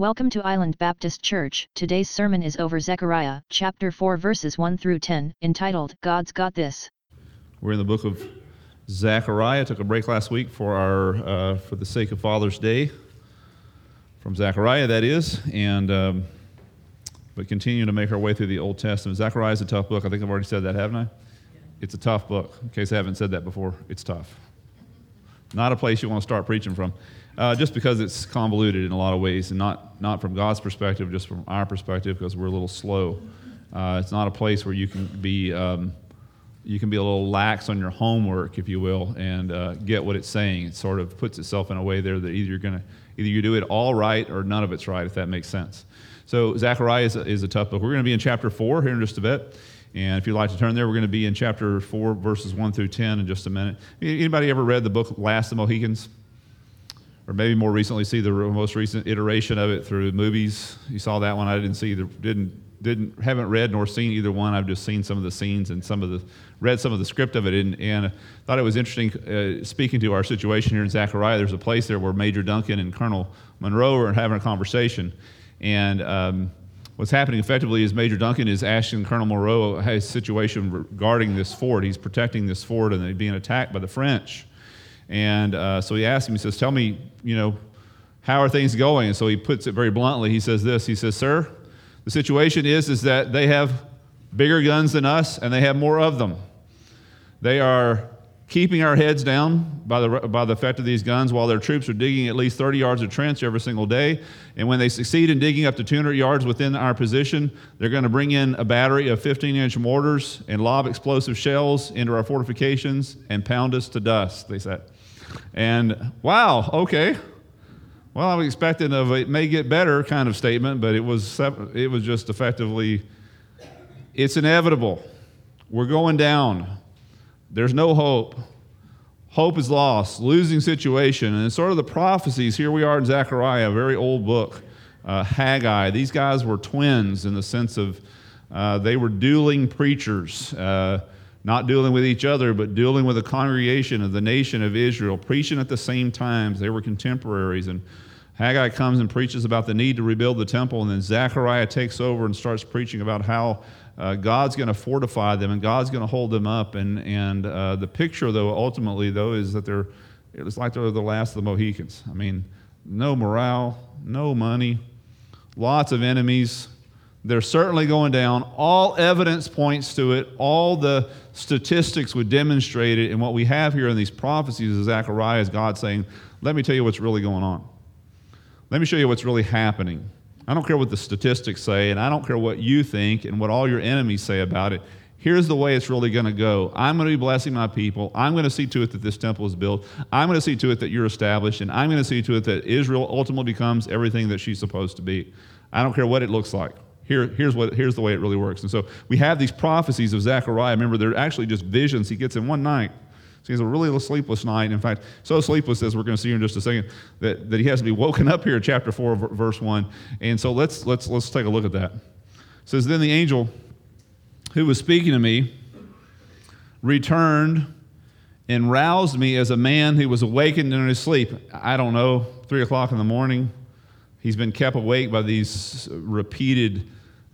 Welcome to Island Baptist Church. Today's sermon is over Zechariah, chapter 4, verses 1 through 10, entitled God's Got This. We're in the book of Zechariah. Took a break last week for our uh, for the sake of Father's Day from Zechariah, that is, and um, but continue to make our way through the Old Testament. Zechariah is a tough book. I think I've already said that, haven't I? It's a tough book. In case I haven't said that before, it's tough. Not a place you want to start preaching from, uh, just because it's convoluted in a lot of ways, and not not from God's perspective, just from our perspective, because we're a little slow. Uh, it's not a place where you can be. Um, you can be a little lax on your homework, if you will, and uh, get what it's saying. It sort of puts itself in a way there that either you're to either you do it all right or none of it's right, if that makes sense. So Zechariah is a, is a tough book. We're going to be in chapter four here in just a bit, and if you'd like to turn there, we're going to be in chapter four, verses one through ten, in just a minute. Anybody ever read the book Last of the Mohicans? Or maybe more recently, see the most recent iteration of it through movies. You saw that one. I didn't see the didn't didn't haven't read nor seen either one. I've just seen some of the scenes and some of the read some of the script of it, and, and thought it was interesting. Uh, speaking to our situation here in Zechariah. there's a place there where Major Duncan and Colonel Munro are having a conversation, and um, what's happening effectively is Major Duncan is asking Colonel Munro his situation regarding this fort. He's protecting this fort, and they're being attacked by the French, and uh, so he asks him. He says, "Tell me, you know." How are things going? And so he puts it very bluntly. He says this. He says, "Sir, the situation is, is that they have bigger guns than us and they have more of them. They are keeping our heads down by the, by the effect of these guns while their troops are digging at least 30 yards of trench every single day. And when they succeed in digging up to 200 yards within our position, they're going to bring in a battery of 15 inch mortars and lob explosive shells into our fortifications and pound us to dust, they said. And wow, okay. Well, I was expecting of it may get better kind of statement, but it was it was just effectively it's inevitable. We're going down. There's no hope. Hope is lost, losing situation. And sort of the prophecies. Here we are in Zechariah, a very old book. Uh, Haggai. These guys were twins in the sense of uh, they were dueling preachers, uh, not dealing with each other, but dealing with the congregation of the nation of Israel, preaching at the same times. They were contemporaries. And Haggai comes and preaches about the need to rebuild the temple, and then Zechariah takes over and starts preaching about how uh, God's going to fortify them and God's going to hold them up. And, and uh, the picture, though, ultimately, though, is that they're, it's like they're the last of the Mohicans. I mean, no morale, no money, lots of enemies. They're certainly going down. All evidence points to it. All the statistics would demonstrate it. And what we have here in these prophecies of Zechariah is God saying, Let me tell you what's really going on. Let me show you what's really happening. I don't care what the statistics say, and I don't care what you think and what all your enemies say about it. Here's the way it's really going to go. I'm going to be blessing my people. I'm going to see to it that this temple is built. I'm going to see to it that you're established. And I'm going to see to it that Israel ultimately becomes everything that she's supposed to be. I don't care what it looks like. Here, here's, what, here's the way it really works. And so we have these prophecies of Zechariah. Remember, they're actually just visions he gets in one night. So he has a really sleepless night. In fact, so sleepless as we're going to see here in just a second that, that he has to be woken up here in chapter 4, verse 1. And so let's, let's, let's take a look at that. It says, Then the angel who was speaking to me returned and roused me as a man who was awakened in his sleep. I don't know, 3 o'clock in the morning. He's been kept awake by these repeated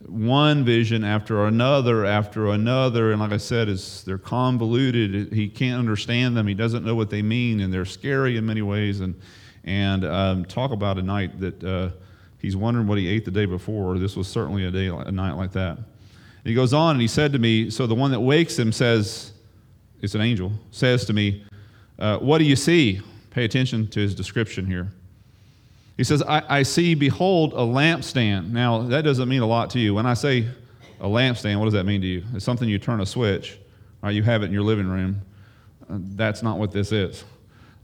one vision after another after another and like i said they're convoluted. He can't understand them. He doesn't know what they mean and they're scary in many ways. And and um, talk about a night that uh, he's wondering what he ate the day before. This was certainly a day a night like that. And he goes on and he said to me so the one that wakes him says it's an angel says to me uh, what do you see? Pay attention to his description here he says, I, I, see, behold, a lampstand. Now, that doesn't mean a lot to you. When I say a lampstand, what does that mean to you? It's something you turn a switch, or you have it in your living room. Uh, that's not what this is.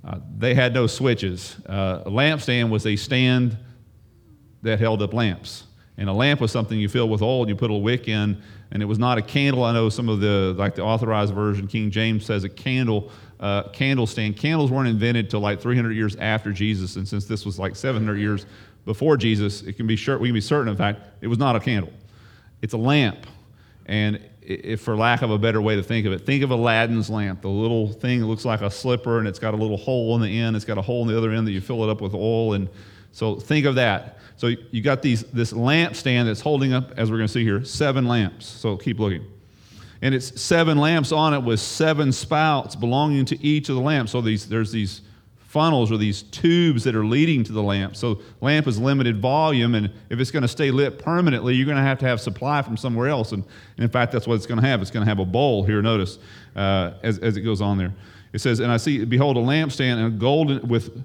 Uh, they had no switches. Uh, a lampstand was a stand that held up lamps. And a lamp was something you fill with oil and you put a wick in, and it was not a candle. I know some of the, like the authorized version, King James says a candle uh, candle stand. Candles weren't invented till like 300 years after Jesus, and since this was like 700 years before Jesus, it can be sure we can be certain. In fact, it was not a candle; it's a lamp. And if, for lack of a better way to think of it, think of Aladdin's lamp, the little thing looks like a slipper, and it's got a little hole in the end. It's got a hole in the other end that you fill it up with oil, and so think of that. So you got these this lampstand that's holding up, as we're going to see here, seven lamps. So keep looking. And it's seven lamps on it with seven spouts belonging to each of the lamps. So these there's these funnels or these tubes that are leading to the lamp. So lamp is limited volume, and if it's going to stay lit permanently, you're going to have to have supply from somewhere else. And, and in fact, that's what it's going to have. It's going to have a bowl here. Notice uh, as as it goes on there. It says, "And I see, behold, a lampstand and a golden with."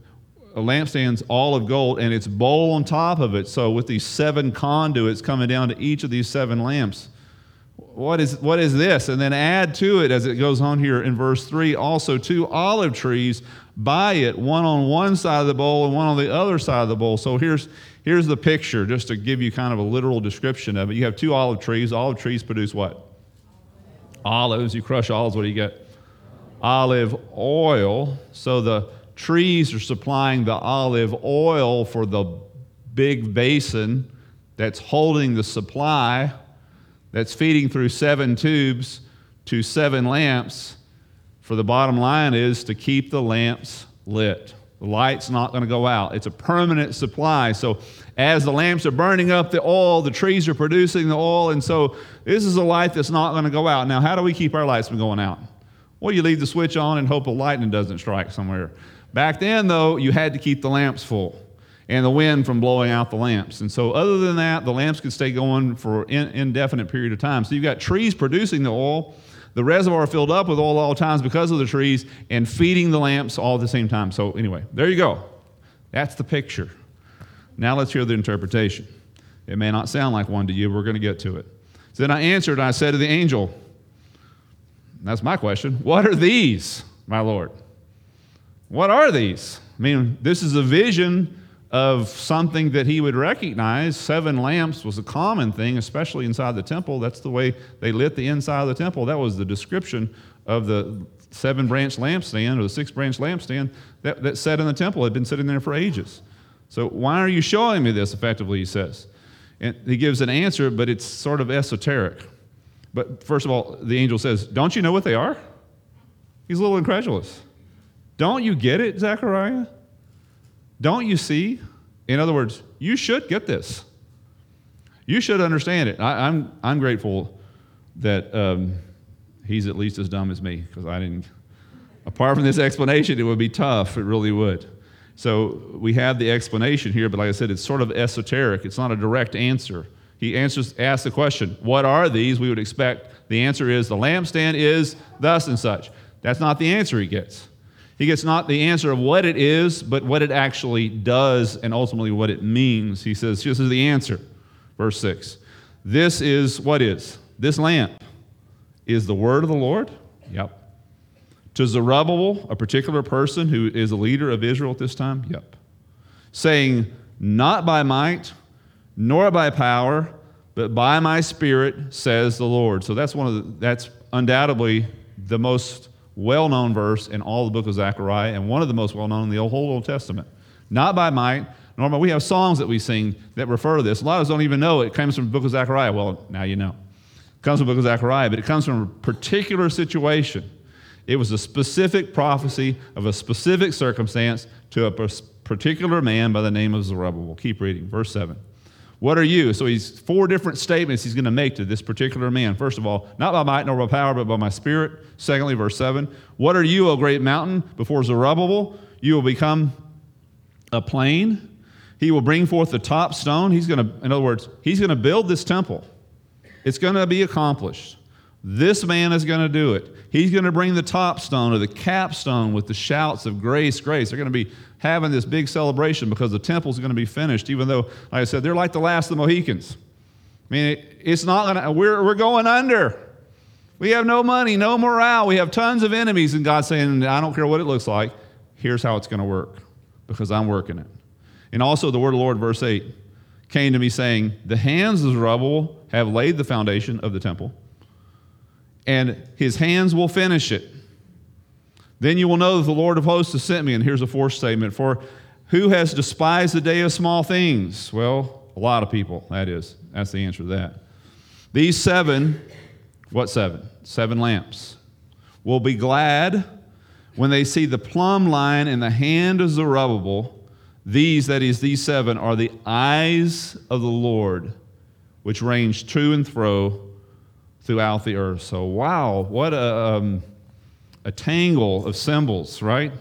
Lampstand's all of gold and its bowl on top of it. So, with these seven conduits coming down to each of these seven lamps, what is, what is this? And then add to it, as it goes on here in verse 3, also two olive trees by it, one on one side of the bowl and one on the other side of the bowl. So here's, here's the picture, just to give you kind of a literal description of it. You have two olive trees. Olive trees produce what? Olives. You crush olives, what do you get? Olive oil. So the trees are supplying the olive oil for the big basin that's holding the supply, that's feeding through seven tubes to seven lamps. For the bottom line is to keep the lamps lit. The light's not going to go out. It's a permanent supply. So, as the lamps are burning up the oil, the trees are producing the oil, and so this is a light that's not going to go out. Now, how do we keep our lights from going out? Well, you leave the switch on and hope a lightning doesn't strike somewhere. Back then, though, you had to keep the lamps full and the wind from blowing out the lamps. And so, other than that, the lamps could stay going for an indefinite period of time. So, you've got trees producing the oil, the reservoir filled up with oil all times because of the trees, and feeding the lamps all at the same time. So, anyway, there you go. That's the picture. Now, let's hear the interpretation. It may not sound like one to you, we're going to get to it. So then I answered, I said to the angel, That's my question. What are these, my Lord? What are these? I mean, this is a vision of something that he would recognize. Seven lamps was a common thing, especially inside the temple. That's the way they lit the inside of the temple. That was the description of the seven branch lampstand or the six branch lampstand that, that sat in the temple, had been sitting there for ages. So, why are you showing me this effectively? He says. And he gives an answer, but it's sort of esoteric. But first of all, the angel says, Don't you know what they are? He's a little incredulous. Don't you get it, Zechariah? Don't you see? In other words, you should get this. You should understand it. I, am I'm, I'm grateful that um, he's at least as dumb as me because I didn't. Apart from this explanation, it would be tough. It really would. So we have the explanation here, but like I said, it's sort of esoteric. It's not a direct answer. He answers, asks the question, What are these? We would expect the answer is the lampstand is thus and such. That's not the answer he gets. He gets not the answer of what it is, but what it actually does and ultimately what it means. He says, This is the answer. Verse 6. This is what is? This lamp is the word of the Lord? Yep. To Zerubbabel, a particular person who is a leader of Israel at this time? Yep. Saying, Not by might, nor by power, but by my spirit, says the Lord. So that's one of the, that's undoubtedly the most well known verse in all the book of Zechariah and one of the most well known in the whole Old Testament. Not by might, nor by, we have songs that we sing that refer to this. A lot of us don't even know it comes from the book of Zechariah. Well, now you know. It comes from the book of Zechariah, but it comes from a particular situation. It was a specific prophecy of a specific circumstance to a particular man by the name of Zerubbabel. Keep reading, verse 7. What are you? So he's four different statements he's going to make to this particular man. First of all, not by might nor by power, but by my spirit. Secondly, verse 7. What are you, O great mountain? Before Zerubbabel, you will become a plain. He will bring forth the top stone. He's going to, in other words, he's going to build this temple. It's going to be accomplished. This man is going to do it. He's going to bring the top stone or the capstone with the shouts of grace, grace. They're going to be having this big celebration because the temple's going to be finished, even though, like I said, they're like the last of the Mohicans. I mean, it's not going to, we're, we're going under. We have no money, no morale. We have tons of enemies. And God's saying, I don't care what it looks like. Here's how it's going to work because I'm working it. And also, the word of the Lord, verse 8, came to me saying, The hands of Zerubbabel have laid the foundation of the temple, and his hands will finish it. Then you will know that the Lord of hosts has sent me. And here's a fourth statement For who has despised the day of small things? Well, a lot of people, that is. That's the answer to that. These seven, what seven? Seven lamps, will be glad when they see the plumb line in the hand of Zerubbabel, These, that is, these seven, are the eyes of the Lord, which range to and fro throughout the earth. So, wow, what a, um, a tangle of symbols, right?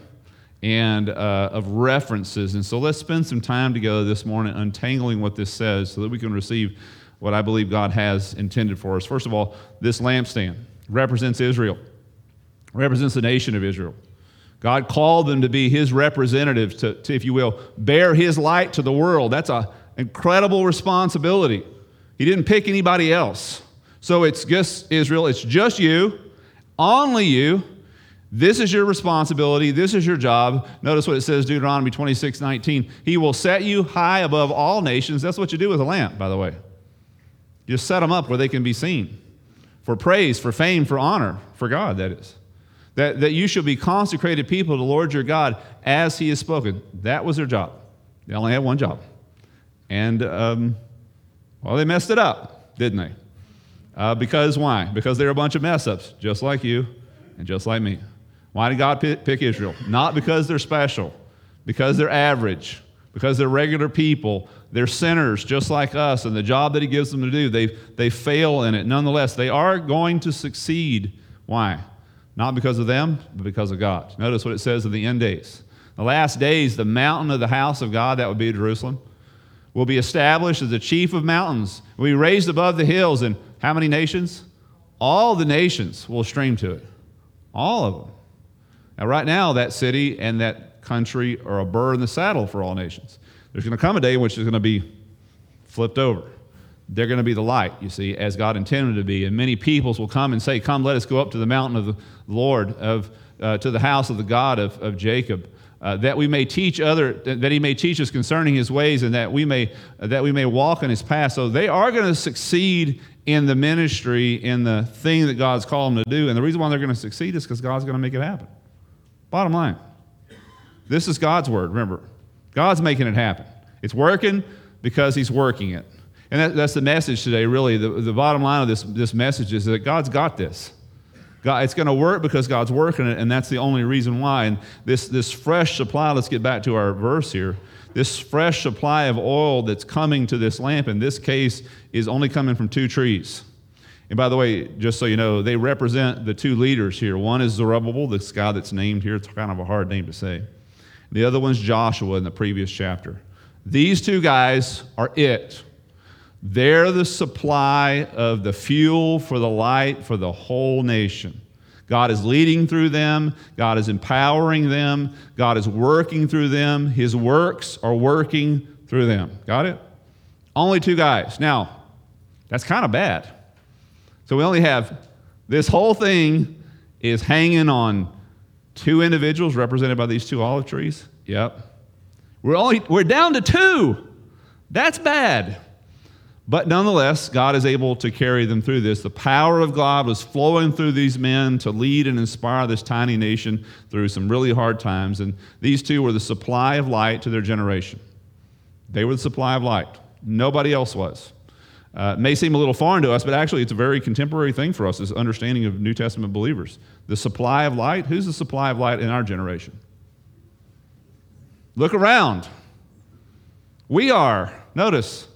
And uh, of references. And so let's spend some time together this morning untangling what this says so that we can receive what I believe God has intended for us. First of all, this lampstand represents Israel, represents the nation of Israel. God called them to be his representatives, to, to, if you will, bear his light to the world. That's an incredible responsibility. He didn't pick anybody else. So it's just Israel, it's just you, only you. This is your responsibility. This is your job. Notice what it says, Deuteronomy 26 19. He will set you high above all nations. That's what you do with a lamp, by the way. You set them up where they can be seen for praise, for fame, for honor, for God, that is. That, that you shall be consecrated people to the Lord your God as he has spoken. That was their job. They only had one job. And, um, well, they messed it up, didn't they? Uh, because why? Because they're a bunch of mess ups, just like you and just like me. Why did God pick, Israel? Not because they're special, because they're average, because they're regular people, they're sinners just like us, and the job that He gives them to do, they, they fail in it. Nonetheless, they are going to succeed. Why? Not because of them, but because of God. Notice what it says in the end days. The last days, the mountain of the house of God, that would be Jerusalem, will be established as the chief of mountains, will be raised above the hills. And how many nations? All the nations will stream to it. All of them. Now, right now, that city and that country are a burr in the saddle for all nations. There's going to come a day in which it's going to be flipped over. They're going to be the light, you see, as God intended to be. And many peoples will come and say, Come, let us go up to the mountain of the Lord, of, uh, to the house of the God of, of Jacob. Uh, that we may teach other that he may teach us concerning his ways and that we may that we may walk in his path so they are going to succeed in the ministry in the thing that god's called them to do and the reason why they're going to succeed is because god's going to make it happen bottom line this is god's word remember God's making it happen. It's working because He's working it. And that, that's the message today, really. The, the bottom line of this, this message is that God's got this. God, it's going to work because God's working it, and that's the only reason why. And this, this fresh supply, let's get back to our verse here. This fresh supply of oil that's coming to this lamp, in this case, is only coming from two trees. And by the way, just so you know, they represent the two leaders here. One is Zerubbabel, this guy that's named here. It's kind of a hard name to say. The other one's Joshua in the previous chapter. These two guys are it. They're the supply of the fuel for the light for the whole nation. God is leading through them. God is empowering them. God is working through them. His works are working through them. Got it? Only two guys. Now, that's kind of bad. So we only have this whole thing is hanging on Two individuals represented by these two olive trees? Yep. We're, only, we're down to two. That's bad. But nonetheless, God is able to carry them through this. The power of God was flowing through these men to lead and inspire this tiny nation through some really hard times. And these two were the supply of light to their generation. They were the supply of light. Nobody else was. Uh, may seem a little foreign to us, but actually it's a very contemporary thing for us, this understanding of New Testament believers. The supply of light, who's the supply of light in our generation? Look around. We are. Notice,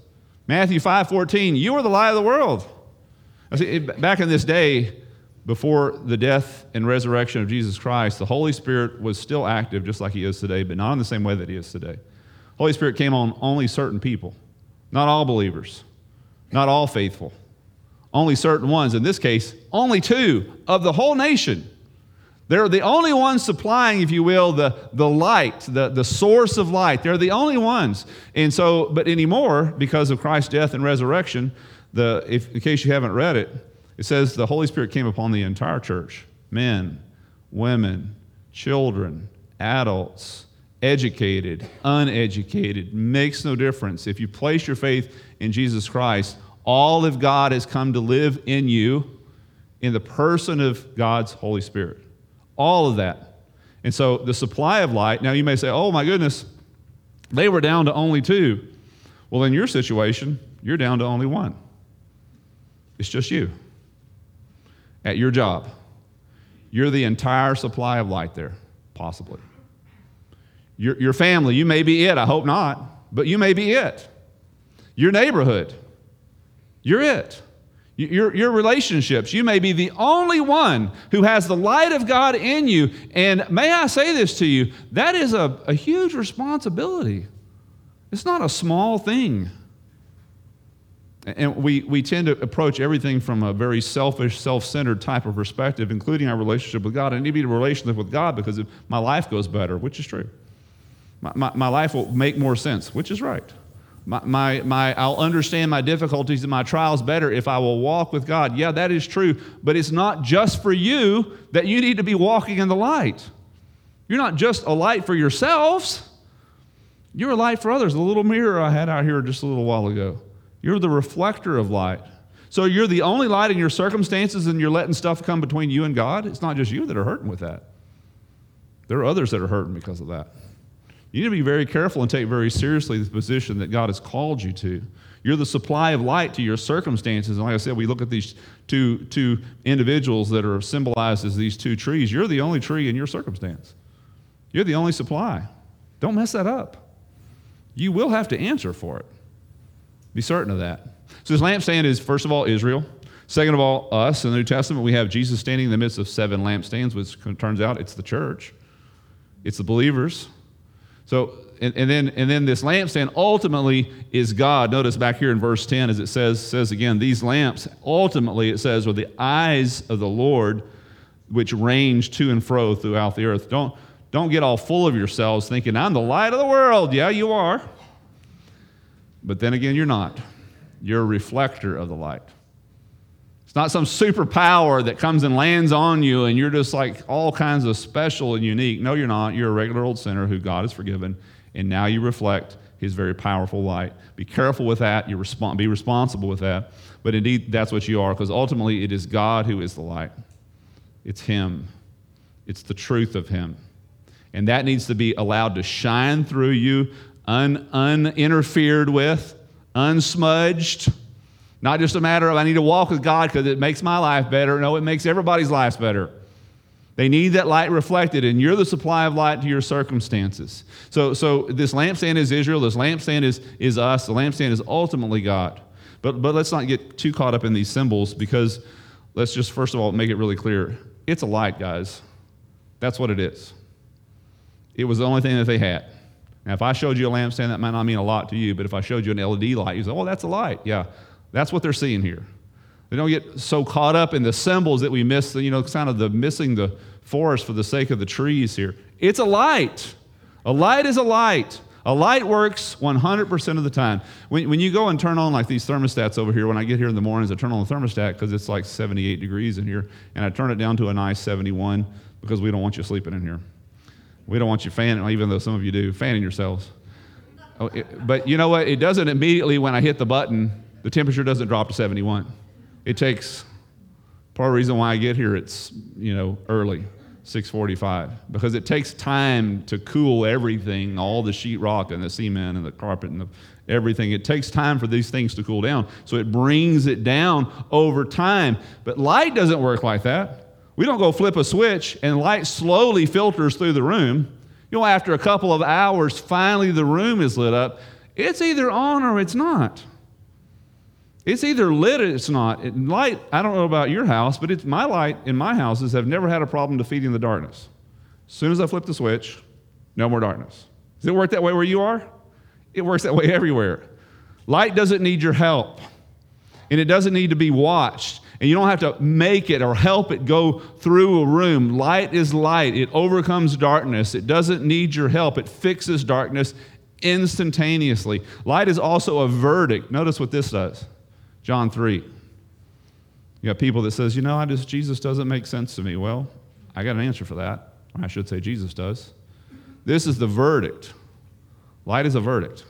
Matthew 5 14, you are the light of the world. I see, back in this day, before the death and resurrection of Jesus Christ, the Holy Spirit was still active just like he is today, but not in the same way that he is today. Holy Spirit came on only certain people, not all believers. Not all faithful, only certain ones. In this case, only two of the whole nation. They're the only ones supplying, if you will, the, the light, the, the source of light. They're the only ones. And so, but anymore, because of Christ's death and resurrection, the, if, in case you haven't read it, it says the Holy Spirit came upon the entire church men, women, children, adults, educated, uneducated, makes no difference. If you place your faith in Jesus Christ, all of God has come to live in you in the person of God's Holy Spirit. All of that. And so the supply of light, now you may say, oh my goodness, they were down to only two. Well, in your situation, you're down to only one. It's just you at your job. You're the entire supply of light there, possibly. Your, your family, you may be it. I hope not, but you may be it. Your neighborhood, you're it. Your, your relationships, you may be the only one who has the light of God in you. And may I say this to you, that is a, a huge responsibility. It's not a small thing. And we, we tend to approach everything from a very selfish, self centered type of perspective, including our relationship with God. I need to be in a relationship with God because my life goes better, which is true. My, my, my life will make more sense, which is right. My, my, my, I'll understand my difficulties and my trials better if I will walk with God. Yeah, that is true, but it's not just for you that you need to be walking in the light. You're not just a light for yourselves, you're a light for others. The little mirror I had out here just a little while ago. You're the reflector of light. So you're the only light in your circumstances and you're letting stuff come between you and God. It's not just you that are hurting with that. There are others that are hurting because of that. You need to be very careful and take very seriously the position that God has called you to. You're the supply of light to your circumstances. And like I said, we look at these two, two individuals that are symbolized as these two trees. You're the only tree in your circumstance. You're the only supply. Don't mess that up. You will have to answer for it. Be certain of that. So this lampstand is, first of all, Israel. Second of all, us. In the New Testament, we have Jesus standing in the midst of seven lampstands, which turns out it's the church, it's the believers. So, and, and, then, and then this lampstand ultimately is God. Notice back here in verse 10, as it says, says again, these lamps ultimately, it says, are the eyes of the Lord which range to and fro throughout the earth. Don't, don't get all full of yourselves thinking, I'm the light of the world. Yeah, you are. But then again, you're not. You're a reflector of the light. It's not some superpower that comes and lands on you and you're just like all kinds of special and unique. No, you're not. You're a regular old sinner who God has forgiven, and now you reflect his very powerful light. Be careful with that. You respond, be responsible with that. But indeed, that's what you are, because ultimately it is God who is the light. It's Him, it's the truth of Him. And that needs to be allowed to shine through you un, uninterfered with, unsmudged. Not just a matter of I need to walk with God because it makes my life better. No, it makes everybody's lives better. They need that light reflected, and you're the supply of light to your circumstances. So, so this lampstand is Israel. This lampstand is, is us. The lampstand is ultimately God. But, but let's not get too caught up in these symbols because let's just first of all make it really clear. It's a light, guys. That's what it is. It was the only thing that they had. Now, if I showed you a lampstand, that might not mean a lot to you, but if I showed you an LED light, you say, oh, that's a light. Yeah, that's what they're seeing here. They don't get so caught up in the symbols that we miss, you know, kind of the missing the forest for the sake of the trees here. It's a light. A light is a light. A light works 100% of the time. When, when you go and turn on like these thermostats over here, when I get here in the mornings, I turn on the thermostat because it's like 78 degrees in here, and I turn it down to a nice 71 because we don't want you sleeping in here. We don't want you fanning, even though some of you do, fanning yourselves. Oh, it, but you know what? It doesn't immediately when I hit the button, the temperature doesn't drop to 71. It takes part of the reason why I get here, it's you know early, 6:45, because it takes time to cool everything, all the sheetrock and the cement and the carpet and the, everything. It takes time for these things to cool down, so it brings it down over time. But light doesn't work like that. We don't go flip a switch and light slowly filters through the room. You know, after a couple of hours, finally the room is lit up. It's either on or it's not. It's either lit or it's not. Light, I don't know about your house, but it's my light in my houses have never had a problem defeating the darkness. As soon as I flip the switch, no more darkness. Does it work that way where you are? It works that way everywhere. Light doesn't need your help, and it doesn't need to be watched. And you don't have to make it or help it go through a room. Light is light, it overcomes darkness. It doesn't need your help, it fixes darkness instantaneously. Light is also a verdict. Notice what this does. John 3. You got people that says, "You know, I just Jesus doesn't make sense to me." Well, I got an answer for that. I should say Jesus does. This is the verdict. Light is a verdict.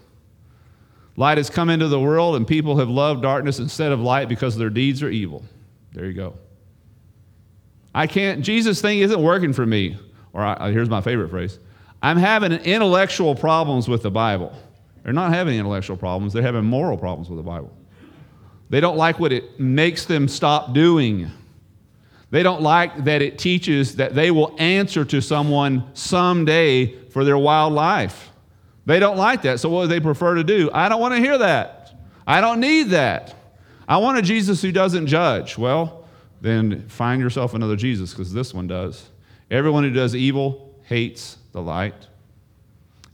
Light has come into the world, and people have loved darkness instead of light because their deeds are evil. There you go. I can't, Jesus thing isn't working for me. Or I, here's my favorite phrase I'm having intellectual problems with the Bible. They're not having intellectual problems, they're having moral problems with the Bible. They don't like what it makes them stop doing. They don't like that it teaches that they will answer to someone someday for their wild life. They don't like that. So, what do they prefer to do? I don't want to hear that. I don't need that. I want a Jesus who doesn't judge. Well, then find yourself another Jesus because this one does. Everyone who does evil hates the light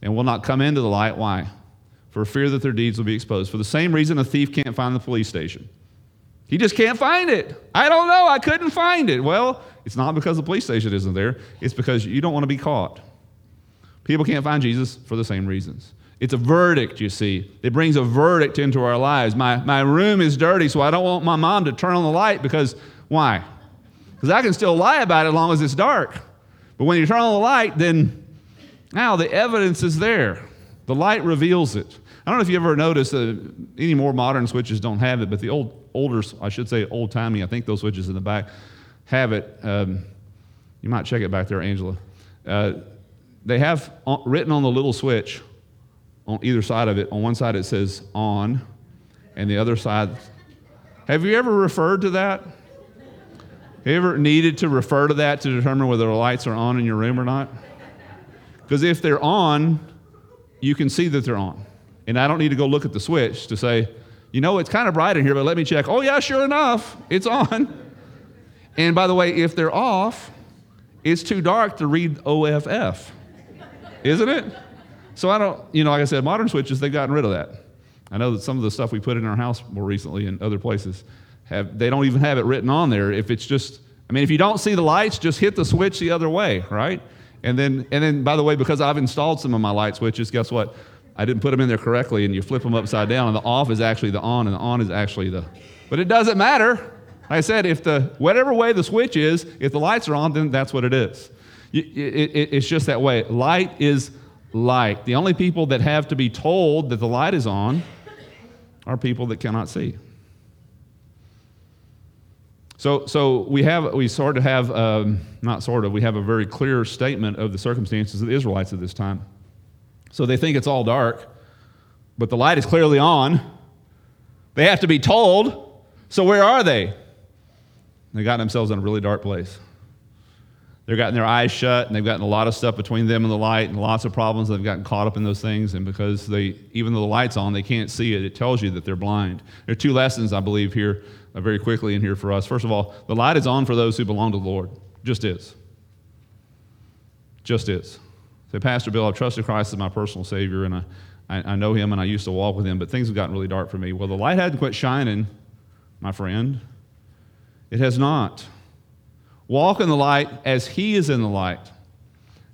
and will not come into the light. Why? For fear that their deeds will be exposed. For the same reason a thief can't find the police station. He just can't find it. I don't know. I couldn't find it. Well, it's not because the police station isn't there, it's because you don't want to be caught. People can't find Jesus for the same reasons. It's a verdict, you see. It brings a verdict into our lives. My, my room is dirty, so I don't want my mom to turn on the light because, why? Because I can still lie about it as long as it's dark. But when you turn on the light, then now the evidence is there. The light reveals it. I don't know if you ever noticed that any more modern switches don't have it, but the old, older, I should say old timey, I think those switches in the back have it. Um, you might check it back there, Angela. Uh, they have written on the little switch on either side of it. On one side it says on, and the other side. Have you ever referred to that? Have you ever needed to refer to that to determine whether the lights are on in your room or not? Because if they're on, you can see that they're on. And I don't need to go look at the switch to say, you know, it's kind of bright in here, but let me check. Oh, yeah, sure enough, it's on. And by the way, if they're off, it's too dark to read OFF, isn't it? So I don't, you know, like I said, modern switches, they've gotten rid of that. I know that some of the stuff we put in our house more recently and other places have, they don't even have it written on there. If it's just, I mean, if you don't see the lights, just hit the switch the other way, right? And then, and then, by the way, because I've installed some of my light switches, guess what? I didn't put them in there correctly, and you flip them upside down, and the off is actually the on, and the on is actually the. But it doesn't matter. Like I said, if the whatever way the switch is, if the lights are on, then that's what it is. It, it, it's just that way. Light is light. The only people that have to be told that the light is on are people that cannot see. So, so we have we sort of have um, not sort of we have a very clear statement of the circumstances of the Israelites at this time. So they think it's all dark, but the light is clearly on. They have to be told. So where are they? They got themselves in a really dark place. They've gotten their eyes shut, and they've gotten a lot of stuff between them and the light, and lots of problems. They've gotten caught up in those things, and because they, even though the light's on, they can't see it. It tells you that they're blind. There are two lessons, I believe, here uh, very quickly in here for us. First of all, the light is on for those who belong to the Lord. Just is. Just is. Say, Pastor Bill, I've trusted Christ as my personal Savior, and I, I, I know Him, and I used to walk with Him, but things have gotten really dark for me. Well, the light hadn't quit shining, my friend. It has not. Walk in the light as He is in the light.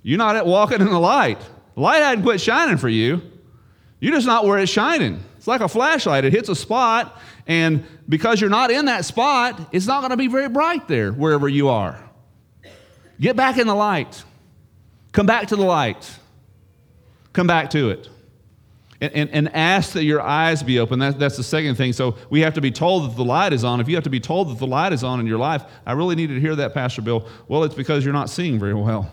You're not walking in the light. Light hadn't quit shining for you. You're just not where it's shining. It's like a flashlight. It hits a spot, and because you're not in that spot, it's not going to be very bright there wherever you are. Get back in the light. Come back to the light. Come back to it. And, and, and, ask that your eyes be open. That, that's the second thing. So we have to be told that the light is on. If you have to be told that the light is on in your life, I really needed to hear that, Pastor Bill. Well, it's because you're not seeing very well.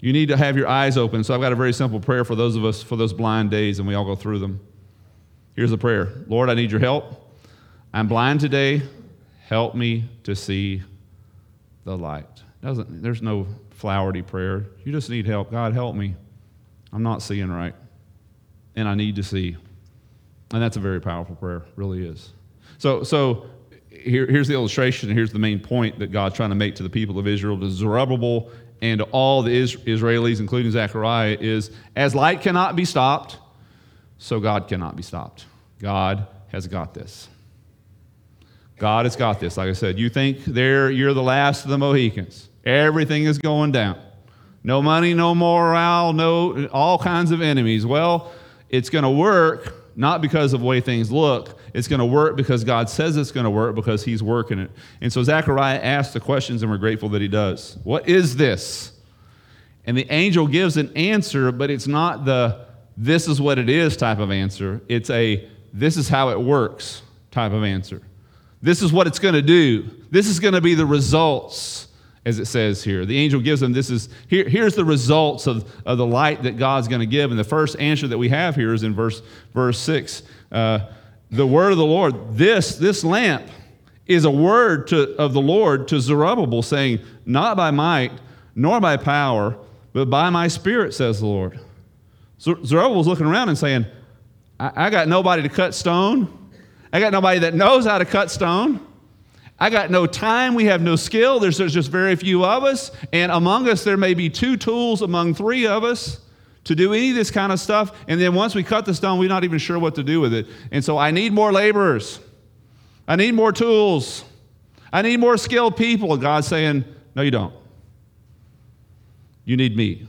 You need to have your eyes open. So I've got a very simple prayer for those of us for those blind days, and we all go through them. Here's the prayer Lord, I need your help. I'm blind today. Help me to see the light. Doesn't, there's no flowery prayer. You just need help. God, help me. I'm not seeing right, and I need to see. And that's a very powerful prayer, really is. So, so here, here's the illustration, and here's the main point that God's trying to make to the people of Israel, to Zerubbabel and all the Israelis, including Zechariah, is as light cannot be stopped, so God cannot be stopped. God has got this. God has got this. Like I said, you think there you're the last of the Mohicans. Everything is going down. No money, no morale, no all kinds of enemies. Well, it's going to work not because of the way things look. It's going to work because God says it's going to work because He's working it. And so Zechariah asks the questions, and we're grateful that he does. What is this? And the angel gives an answer, but it's not the this is what it is type of answer. It's a this is how it works type of answer. This is what it's going to do. This is going to be the results, as it says here. The angel gives them this is here, here's the results of, of the light that God's going to give. And the first answer that we have here is in verse verse six. Uh, the word of the Lord, this, this lamp is a word to, of the Lord to Zerubbabel saying, Not by might, nor by power, but by my spirit, says the Lord. So Zerubbabel's looking around and saying, I, I got nobody to cut stone. I got nobody that knows how to cut stone. I got no time. We have no skill. There's, there's just very few of us. And among us, there may be two tools among three of us to do any of this kind of stuff. And then once we cut the stone, we're not even sure what to do with it. And so I need more laborers. I need more tools. I need more skilled people. And God's saying, No, you don't. You need me.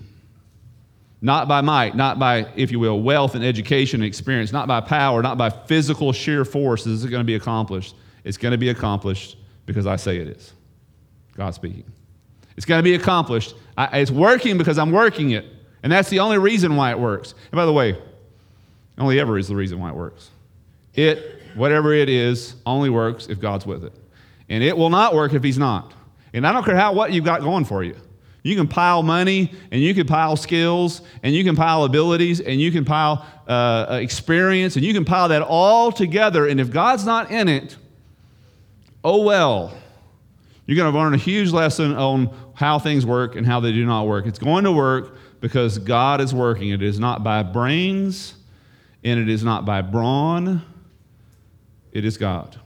Not by might, not by, if you will, wealth and education and experience, not by power, not by physical sheer force is it going to be accomplished. It's going to be accomplished because I say it is. God speaking. It's going to be accomplished. I, it's working because I'm working it. And that's the only reason why it works. And by the way, only ever is the reason why it works. It whatever it is, only works if God's with it. And it will not work if He's not. And I don't care how what you've got going for you. You can pile money, and you can pile skills, and you can pile abilities, and you can pile uh, experience, and you can pile that all together. And if God's not in it, oh well. You're going to learn a huge lesson on how things work and how they do not work. It's going to work because God is working. It is not by brains, and it is not by brawn, it is God.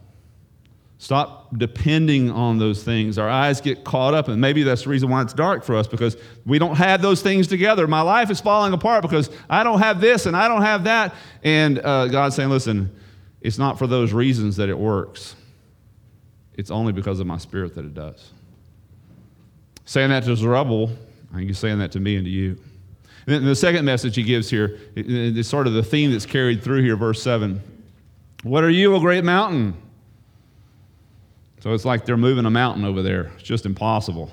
Stop depending on those things. Our eyes get caught up, and maybe that's the reason why it's dark for us because we don't have those things together. My life is falling apart because I don't have this and I don't have that. And uh, God's saying, listen, it's not for those reasons that it works, it's only because of my spirit that it does. Saying that to Zerubbabel, I think he's saying that to me and to you. And the second message he gives here is sort of the theme that's carried through here, verse 7. What are you, a great mountain? So it's like they're moving a mountain over there. It's just impossible.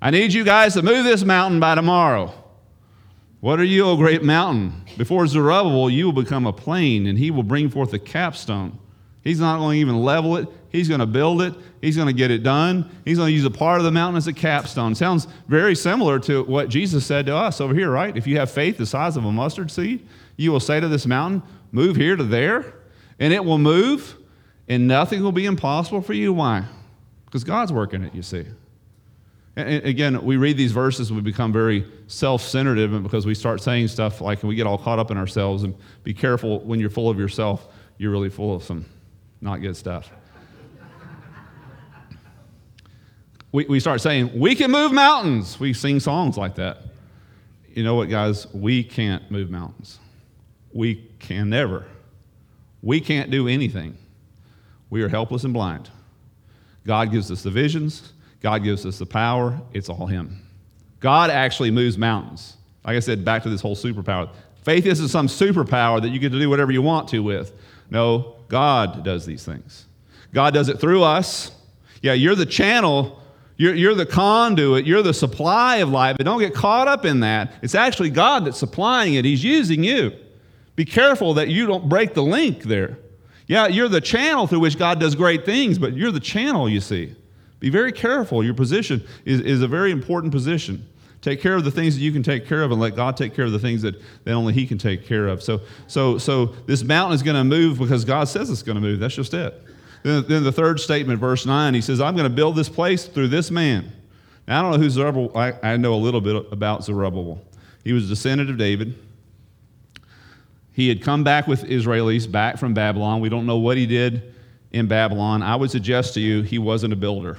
I need you guys to move this mountain by tomorrow. What are you, O great mountain? Before Zerubbabel, you will become a plain, and he will bring forth a capstone. He's not going to even level it. He's going to build it. He's going to get it done. He's going to use a part of the mountain as a capstone. Sounds very similar to what Jesus said to us over here, right? If you have faith the size of a mustard seed, you will say to this mountain, Move here to there, and it will move, and nothing will be impossible for you. Why? Because God's working it, you see. And again, we read these verses, we become very self centered because we start saying stuff like, and we get all caught up in ourselves. And be careful when you're full of yourself, you're really full of some not good stuff. We, we start saying, we can move mountains. We sing songs like that. You know what, guys? We can't move mountains. We can never we can't do anything. We are helpless and blind. God gives us the visions, God gives us the power. It's all Him. God actually moves mountains. Like I said, back to this whole superpower. Faith isn't some superpower that you get to do whatever you want to with. No, God does these things. God does it through us. Yeah, you're the channel, you're, you're the conduit, you're the supply of life, but don't get caught up in that. It's actually God that's supplying it, He's using you. Be careful that you don't break the link there. Yeah, you're the channel through which God does great things, but you're the channel, you see. Be very careful. Your position is, is a very important position. Take care of the things that you can take care of and let God take care of the things that, that only He can take care of. So, so, so this mountain is going to move because God says it's going to move. That's just it. Then, then the third statement, verse 9, He says, I'm going to build this place through this man. Now, I don't know who Zerubbabel, I, I know a little bit about Zerubbabel. He was a descendant of David. He had come back with Israelis back from Babylon. We don't know what he did in Babylon. I would suggest to you he wasn't a builder,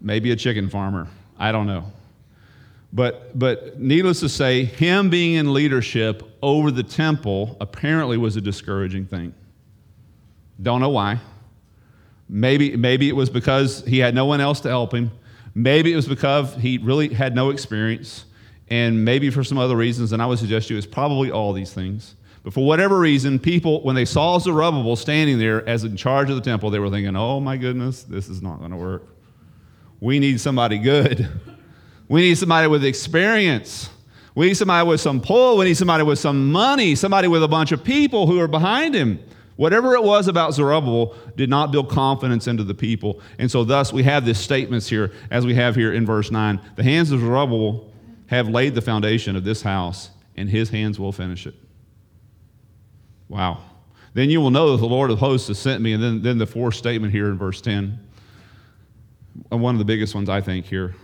maybe a chicken farmer. I don't know. But, but needless to say, him being in leadership over the temple apparently was a discouraging thing. Don't know why. Maybe, maybe it was because he had no one else to help him. Maybe it was because he really had no experience and maybe for some other reasons, and I would suggest to you it's probably all these things. But for whatever reason, people, when they saw Zerubbabel standing there as in charge of the temple, they were thinking, oh my goodness, this is not going to work. We need somebody good. We need somebody with experience. We need somebody with some pull. We need somebody with some money, somebody with a bunch of people who are behind him. Whatever it was about Zerubbabel did not build confidence into the people. And so, thus, we have these statements here, as we have here in verse 9. The hands of Zerubbabel have laid the foundation of this house, and his hands will finish it. Wow. Then you will know that the Lord of hosts has sent me. And then, then the fourth statement here in verse 10, uh, one of the biggest ones, I think, here.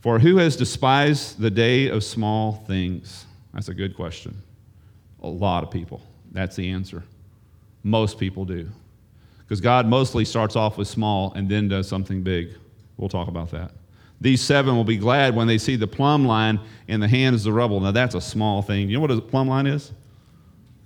For who has despised the day of small things? That's a good question. A lot of people. That's the answer. Most people do. Because God mostly starts off with small and then does something big. We'll talk about that. These seven will be glad when they see the plumb line in the hand of Zerubbabel. Now, that's a small thing. You know what a plumb line is?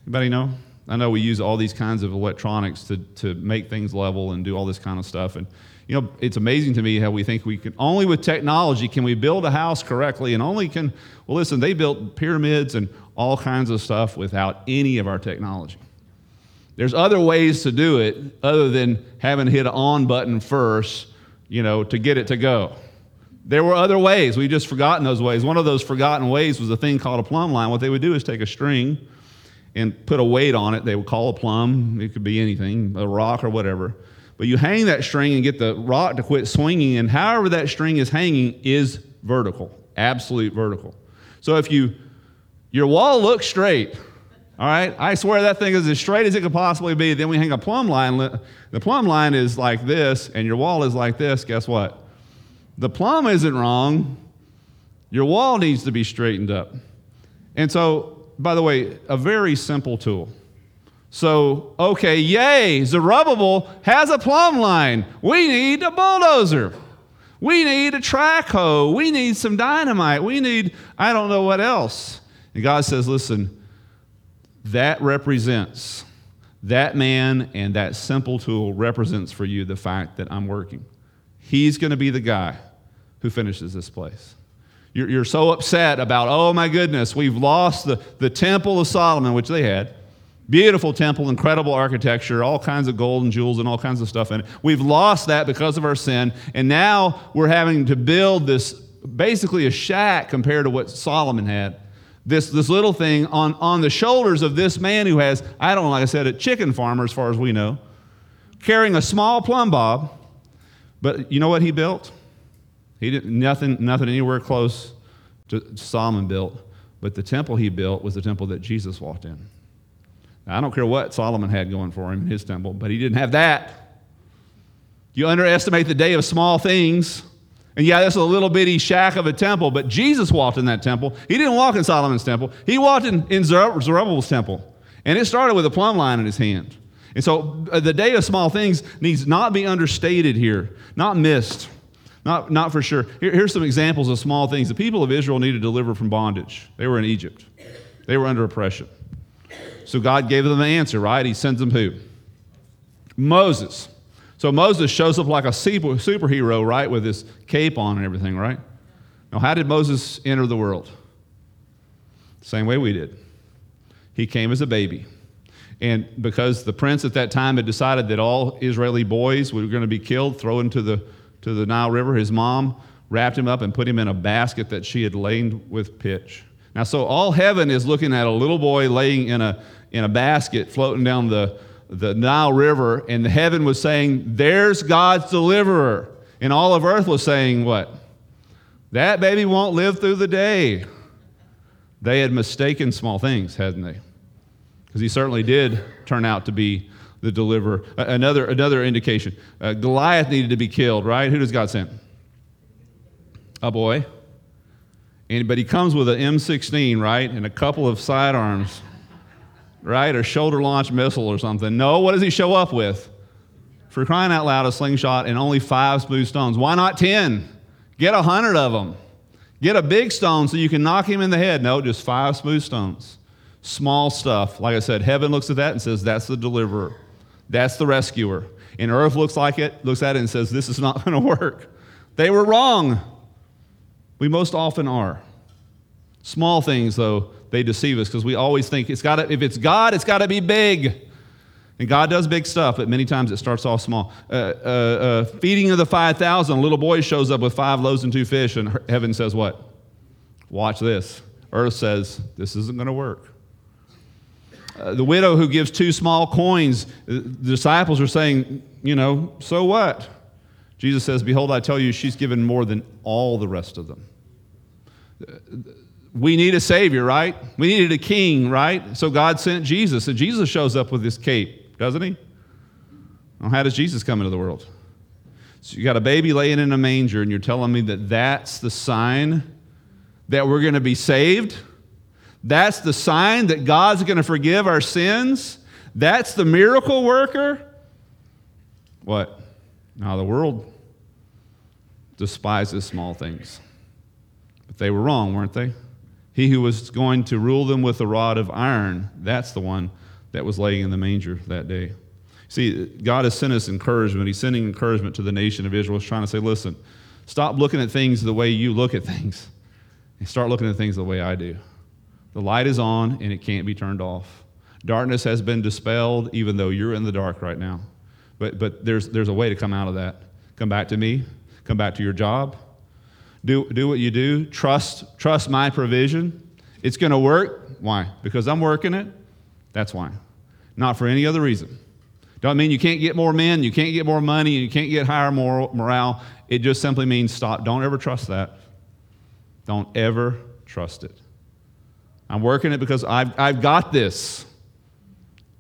Anybody know? I know we use all these kinds of electronics to, to make things level and do all this kind of stuff. And, you know, it's amazing to me how we think we can, only with technology can we build a house correctly, and only can, well, listen, they built pyramids and all kinds of stuff without any of our technology. There's other ways to do it other than having to hit an on button first, you know, to get it to go. There were other ways. We've just forgotten those ways. One of those forgotten ways was a thing called a plumb line. What they would do is take a string and put a weight on it. They would call a plumb. It could be anything, a rock or whatever. But you hang that string and get the rock to quit swinging, and however that string is hanging is vertical, absolute vertical. So if you, your wall looks straight, all right, I swear that thing is as straight as it could possibly be. Then we hang a plumb line. The plumb line is like this, and your wall is like this. Guess what? The plumb isn't wrong. Your wall needs to be straightened up. And so, by the way, a very simple tool. So, okay, yay, Zerubbabel has a plumb line. We need a bulldozer. We need a track hoe. We need some dynamite. We need, I don't know what else. And God says, listen, that represents, that man and that simple tool represents for you the fact that I'm working. He's going to be the guy who finishes this place. You're, you're so upset about, oh my goodness, we've lost the, the Temple of Solomon, which they had. Beautiful temple, incredible architecture, all kinds of gold and jewels and all kinds of stuff in it. We've lost that because of our sin, and now we're having to build this basically a shack compared to what Solomon had. This, this little thing on, on the shoulders of this man who has, I don't know, like I said, a chicken farmer as far as we know, carrying a small plumb bob. But you know what he built? He did nothing, nothing anywhere close to Solomon built. But the temple he built was the temple that Jesus walked in. Now, I don't care what Solomon had going for him in his temple, but he didn't have that. You underestimate the day of small things. And yeah, that's a little bitty shack of a temple, but Jesus walked in that temple. He didn't walk in Solomon's temple, he walked in, in Zerubbabel's temple. And it started with a plumb line in his hand. And so uh, the day of small things needs not be understated here, not missed. Not, not for sure. Here, here's some examples of small things. The people of Israel needed to deliver from bondage. They were in Egypt, they were under oppression. So God gave them the answer, right? He sends them who? Moses. So Moses shows up like a super, superhero, right, with his cape on and everything, right? Now, how did Moses enter the world? Same way we did. He came as a baby. And because the prince at that time had decided that all Israeli boys were going to be killed, thrown into the to the Nile River. His mom wrapped him up and put him in a basket that she had laid with pitch. Now, so all heaven is looking at a little boy laying in a, in a basket floating down the, the Nile River, and the heaven was saying, There's God's deliverer. And all of earth was saying, What? That baby won't live through the day. They had mistaken small things, hadn't they? Because he certainly did turn out to be the deliverer. Another, another indication uh, Goliath needed to be killed, right? Who does God send? A boy. And, but he comes with an M16, right? And a couple of sidearms, right? Or shoulder launched missile or something. No, what does he show up with? For crying out loud, a slingshot and only five smooth stones. Why not 10? Get a hundred of them. Get a big stone so you can knock him in the head. No, just five smooth stones. Small stuff. Like I said, heaven looks at that and says, that's the deliverer. That's the rescuer. And earth looks like it, looks at it and says, This is not going to work. They were wrong. We most often are. Small things, though, they deceive us because we always think it's got if it's God, it's got to be big. And God does big stuff, but many times it starts off small. Uh, uh, uh, feeding of the 5,000, a little boy shows up with five loaves and two fish, and heaven says, What? Watch this. Earth says, This isn't going to work. Uh, the widow who gives two small coins, uh, the disciples are saying, you know, so what? Jesus says, Behold, I tell you, she's given more than all the rest of them. We need a savior, right? We needed a king, right? So God sent Jesus, and Jesus shows up with this cape, doesn't he? Well, how does Jesus come into the world? So you got a baby laying in a manger, and you're telling me that that's the sign that we're going to be saved? That's the sign that God's going to forgive our sins? That's the miracle worker? What? Now, the world despises small things. But they were wrong, weren't they? He who was going to rule them with a rod of iron, that's the one that was laying in the manger that day. See, God has sent us encouragement. He's sending encouragement to the nation of Israel. He's trying to say, listen, stop looking at things the way you look at things and start looking at things the way I do. The light is on and it can't be turned off. Darkness has been dispelled, even though you're in the dark right now. But, but there's, there's a way to come out of that. Come back to me, come back to your job. Do, do what you do. Trust, trust my provision. It's going to work. Why? Because I'm working it. That's why. Not for any other reason. Don't mean you can't get more men, you can't get more money, you can't get higher moral, morale. It just simply means stop. Don't ever trust that. Don't ever trust it. I'm working it because I've, I've got this.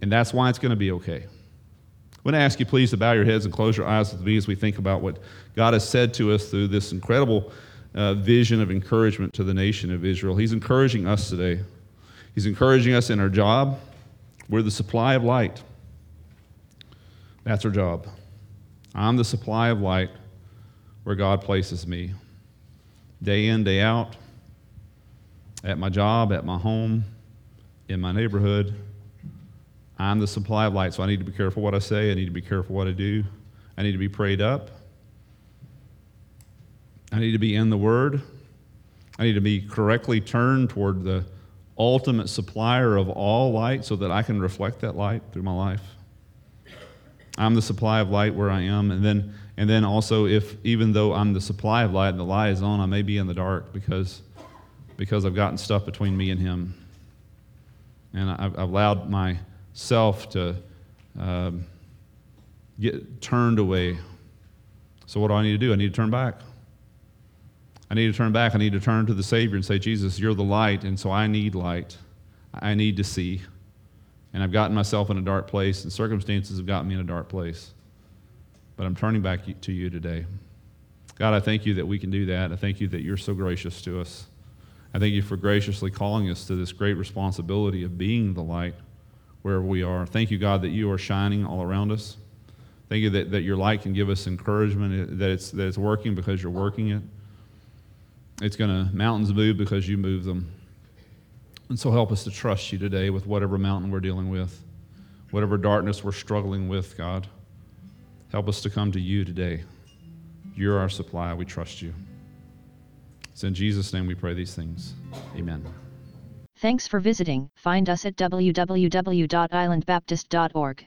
And that's why it's going to be okay. I want to ask you, please, to bow your heads and close your eyes with me as we think about what God has said to us through this incredible uh, vision of encouragement to the nation of Israel. He's encouraging us today. He's encouraging us in our job. We're the supply of light. That's our job. I'm the supply of light where God places me. Day in, day out, at my job, at my home, in my neighborhood. I'm the supply of light, so I need to be careful what I say. I need to be careful what I do. I need to be prayed up. I need to be in the Word. I need to be correctly turned toward the ultimate supplier of all light so that I can reflect that light through my life. I'm the supply of light where I am. And then, and then also, if even though I'm the supply of light and the light is on, I may be in the dark because, because I've gotten stuff between me and Him. And I've, I've allowed myself to um, get turned away. So, what do I need to do? I need to turn back. I need to turn back. I need to turn to the Savior and say, Jesus, you're the light, and so I need light. I need to see. And I've gotten myself in a dark place, and circumstances have gotten me in a dark place. But I'm turning back to you today. God, I thank you that we can do that. I thank you that you're so gracious to us. I thank you for graciously calling us to this great responsibility of being the light wherever we are. Thank you, God, that you are shining all around us. Thank you that, that your light can give us encouragement, that it's, that it's working because you're working it. It's going to, mountains move because you move them. And so help us to trust you today with whatever mountain we're dealing with, whatever darkness we're struggling with, God. Help us to come to you today. You're our supply. We trust you. It's in Jesus' name we pray these things. Amen. Thanks for visiting. Find us at www.islandbaptist.org.